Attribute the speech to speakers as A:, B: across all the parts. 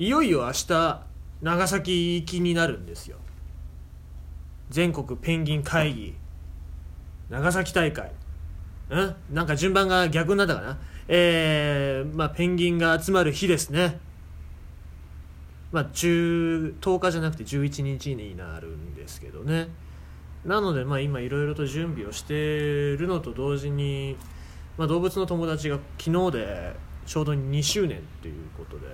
A: いよいよ明日長崎行きになるんですよ。全国ペンギン会議。長崎大会。ん？なんか順番が逆になったかな？えー、まあペンギンが集まる日ですね。まあ10 10日じゃなくて11日になるんですけどね。なのでまあ今いろいろと準備をしてるのと同時に、まあ、動物の友達が昨日でちょうど2周年ということで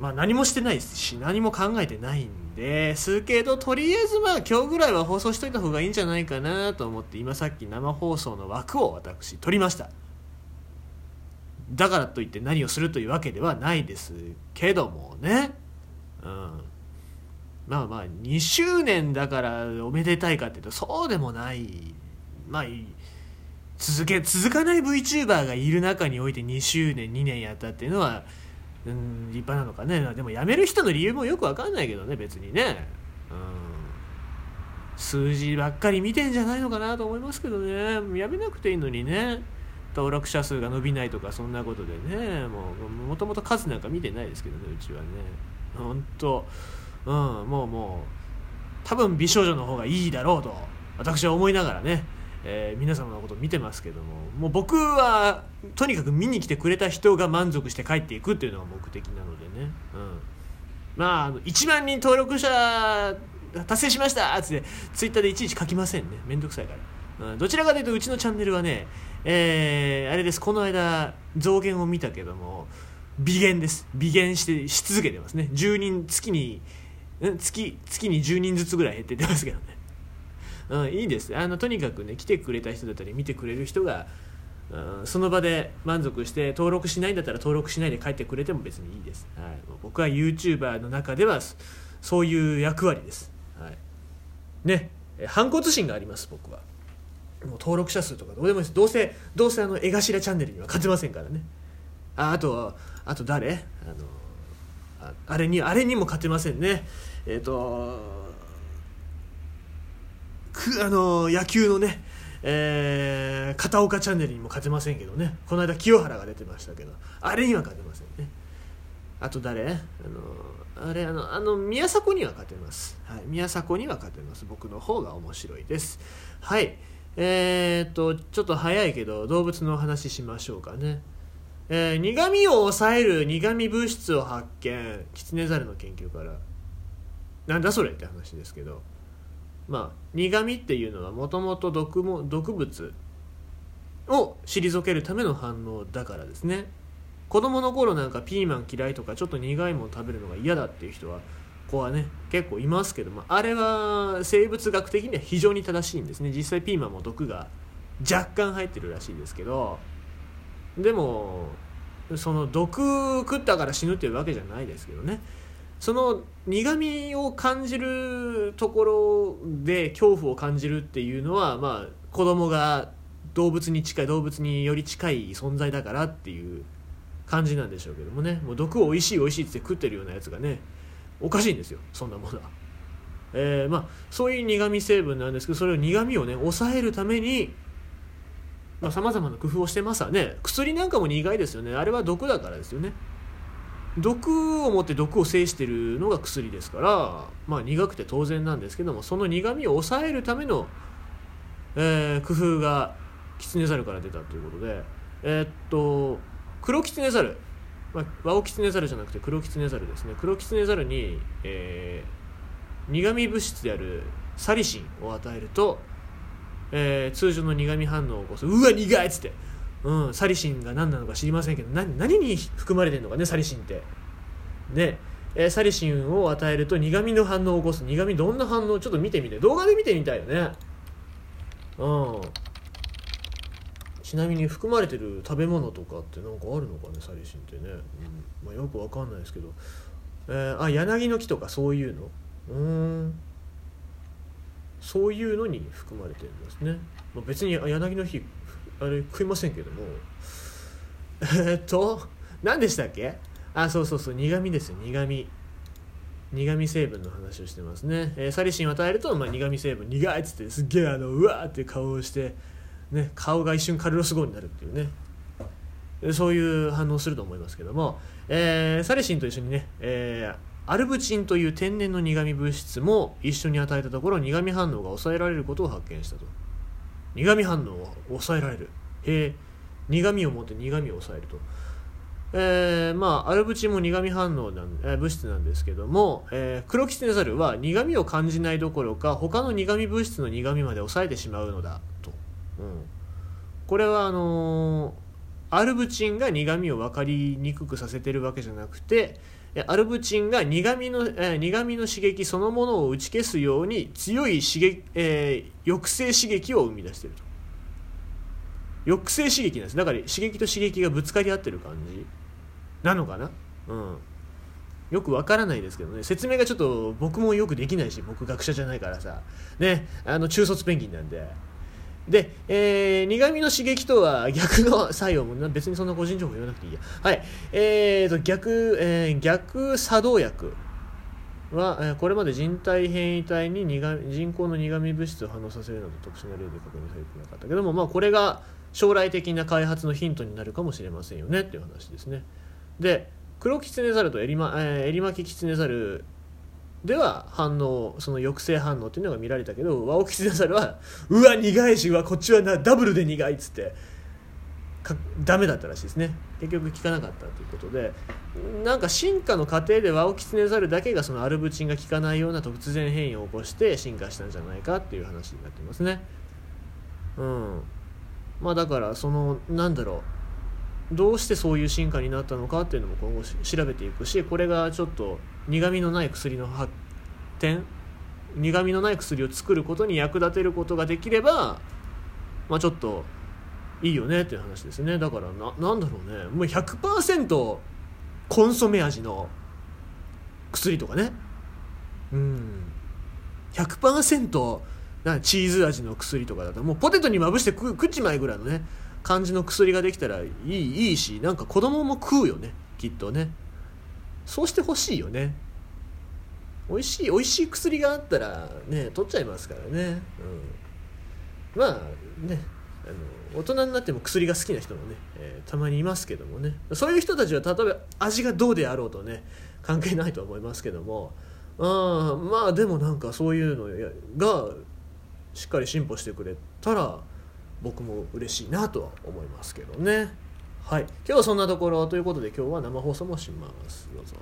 A: まあ何もしてないです。し何も考えてないんですけどとりあえずまあ今日ぐらいは放送しといた方がいいんじゃないかなと思って今さっき生放送の枠を私取りました。だからといって何をするというわけではないですけどもね。うん。まあまあ2周年だからおめでたいかっていうとそうでもない。まあ続け続かない VTuber がいる中において2周年2年やったっていうのはうん立派なのかね。でも辞める人の理由もよく分かんないけどね別にね。うん。数字ばっかり見てんじゃないのかなと思いますけどね。辞めなくていいのにね。登録者数が伸びないとかそんなことでね。もうもともと数なんか見てないですけどねうちはね。本当。うんもうもう多分美少女の方がいいだろうと私は思いながらね。えー、皆様のこと見てますけどももう僕はとにかく見に来てくれた人が満足して帰っていくっていうのが目的なのでね、うん、まあ1万人登録者達成しましたっつってツイッターでいちいち書きませんね。めんどくさいから、うん、どちらかというとうちのチャンネルはね、えー、あれです。この間増減を見たけども微減です。微減してし続けてますね。10人月に月月に10人ずつぐらい減っててますけどね。うん、いいです。あのとにかくね来てくれた人だったり見てくれる人が、うん、その場で満足して登録しないんだったら登録しないで帰ってくれても別にいいです、はい、僕は YouTuber の中ではそういう役割です、はい、ね。反骨心があります僕は。もう登録者数とかどうでもいいです。どうせどうせあの絵頭チャンネルには勝てませんからね。ああとあと誰？あのあれにあれにも勝てませんね。えっ、ー、とくあの野球のね、えー、片岡チャンネルにも勝てませんけどね。この間清原が出てましたけど。あれには勝てませんね。あと誰？あのあれあのあの宮迫には勝てます、はい、宮迫には勝てます。僕の方が面白いです。はい。えー、っとちょっと早いけど動物の話しましょうかね。えー、苦味を抑える苦味物質を発見。キツネザルの研究から。なんだそれって話ですけど。まあ、苦味っていうのはもともと毒も毒物を退けるための反応だからですね。子供の頃なんかピーマン嫌いとかちょっと苦いもの食べるのが嫌だっていう人は子はね結構いますけどもあれは生物学的には非常に正しいんですね。実際ピーマンも毒が若干入ってるらしいですけどでもその毒食ったから死ぬっていうわけじゃないですけどね。その苦みを感じるところで恐怖を感じるっていうのはまあ子供が動物に近い動物により近い存在だからっていう感じなんでしょうけどもね。もう毒を美味しい美味しいって食ってるようなやつがねおかしいんですよそんなものは。えー、まあそういう苦味成分なんですけどそれを苦味をね抑えるためにさまざ、まな工夫をしてますわね。薬なんかも苦いですよね。あれは毒だからですよね。毒を持って毒を制しているのが薬ですからまあ苦くて当然なんですけどもその苦みを抑えるための、えー、工夫がキツネザルから出たということでえー、っと黒キツネザル、まあ、ワオキツネザルじゃなくて黒キツネザルですね。黒キツネザルに、えー、苦味物質であるサリシンを与えると、えー、通常の苦味反応を起こす。うわ苦いっつって。うん、サリシンが何なのか知りませんけど何に含まれてるのかねサリシンって。ね。えー、サリシンを与えると苦味の反応を起こす。苦味どんな反応？ちょっと見てみて。動画で見てみたいよね。うん。ちなみに含まれてる食べ物とかって何かあるのかねサリシンってね、うん。まあ、よくわかんないですけど、えー、あ柳の木とかそういうの？うん。そういうのに含まれてるんですね、まあ、別に柳の木あれ食いませんけども。えっと何でしたっけ？あそうそうそう苦味ですよ苦味。苦味成分の話をしてますね、えー、サリシンを与えると、まあ、苦味成分苦いっつってすっげえあのうわーって顔をして、ね、顔が一瞬カルロス・ゴーになるっていうね。そういう反応すると思いますけども、えーサレシンと一緒にね、えーアルブチンという天然の苦味物質も一緒に与えたところ苦味反応が抑えられることを発見したと。苦味反応を抑えられる。へえ。苦味を持って苦味を抑えると。えーまあ、アルブチンも苦味反応なん、えー物質なんですけども、えー、クロキツネザルは苦味を感じないどころか他の苦味物質の苦味まで抑えてしまうのだと、うん、これはあのーアルブチンが苦味を分かりにくくさせてるわけじゃなくてアルブチンが苦味の、え苦味の刺激そのものを打ち消すように強い刺激、えー抑制刺激を生み出していると。抑制刺激なんです。だから刺激と刺激がぶつかり合ってる感じ。なのかな？うん。よくわからないですけどね。説明がちょっと僕もよくできないし僕学者じゃないからさ。ね。あの中卒ペンギンなんで。で、えー苦味の刺激とは逆の作用も別にそんな個人情報言わなくていいや。はい。えーと逆、えー逆作動薬は、えーこれまで人体変異体に苦人工の苦味物質を反応させるなど特殊な例で確認されてなかったけども、まあ、これが将来的な開発のヒントになるかもしれませんよねっていう話ですね。で黒キツネザルとエリマ、えーエリマキキツネザルでは反応その抑制反応っていうのが見られたけどワオキツネザルはうわ苦いしうわこっちはなダブルで苦いっつってかダメだったらしいですね。結局効かなかったということでなんか進化の過程でワオキツネザルだけがそのアルブチンが効かないような突然変異を起こして進化したんじゃないかっていう話になってますね。うん。まあだからそのなんだろう。どうしてそういう進化になったのかっていうのも今後調べていくしこれがちょっと苦味のない薬の発展苦味のない薬を作ることに役立てることができればまあちょっといいよねっていう話ですね。だからななんだろうね。もう100%コンソメ味の薬とかね。うん。100%チーズ味の薬とかだともうポテトにまぶして食う食っちまいぐらいのね。感じの薬ができたらいいいいしなんか子供も食うよねきっとね。そうしてほしいよね。美味しい美味しい薬があったらね取っちゃいますからね、うん、まあねあの大人になっても薬が好きな人もね、えーたまにいますけどもね。そういう人たちは例えば味がどうであろうとね関係ないと思いますけども。うんまあでもなんかそういうのがしっかり進歩してくれたら僕も嬉しいなとは思いますけどね。はい。今日はそんなところということで今日は生放送もします。どうぞ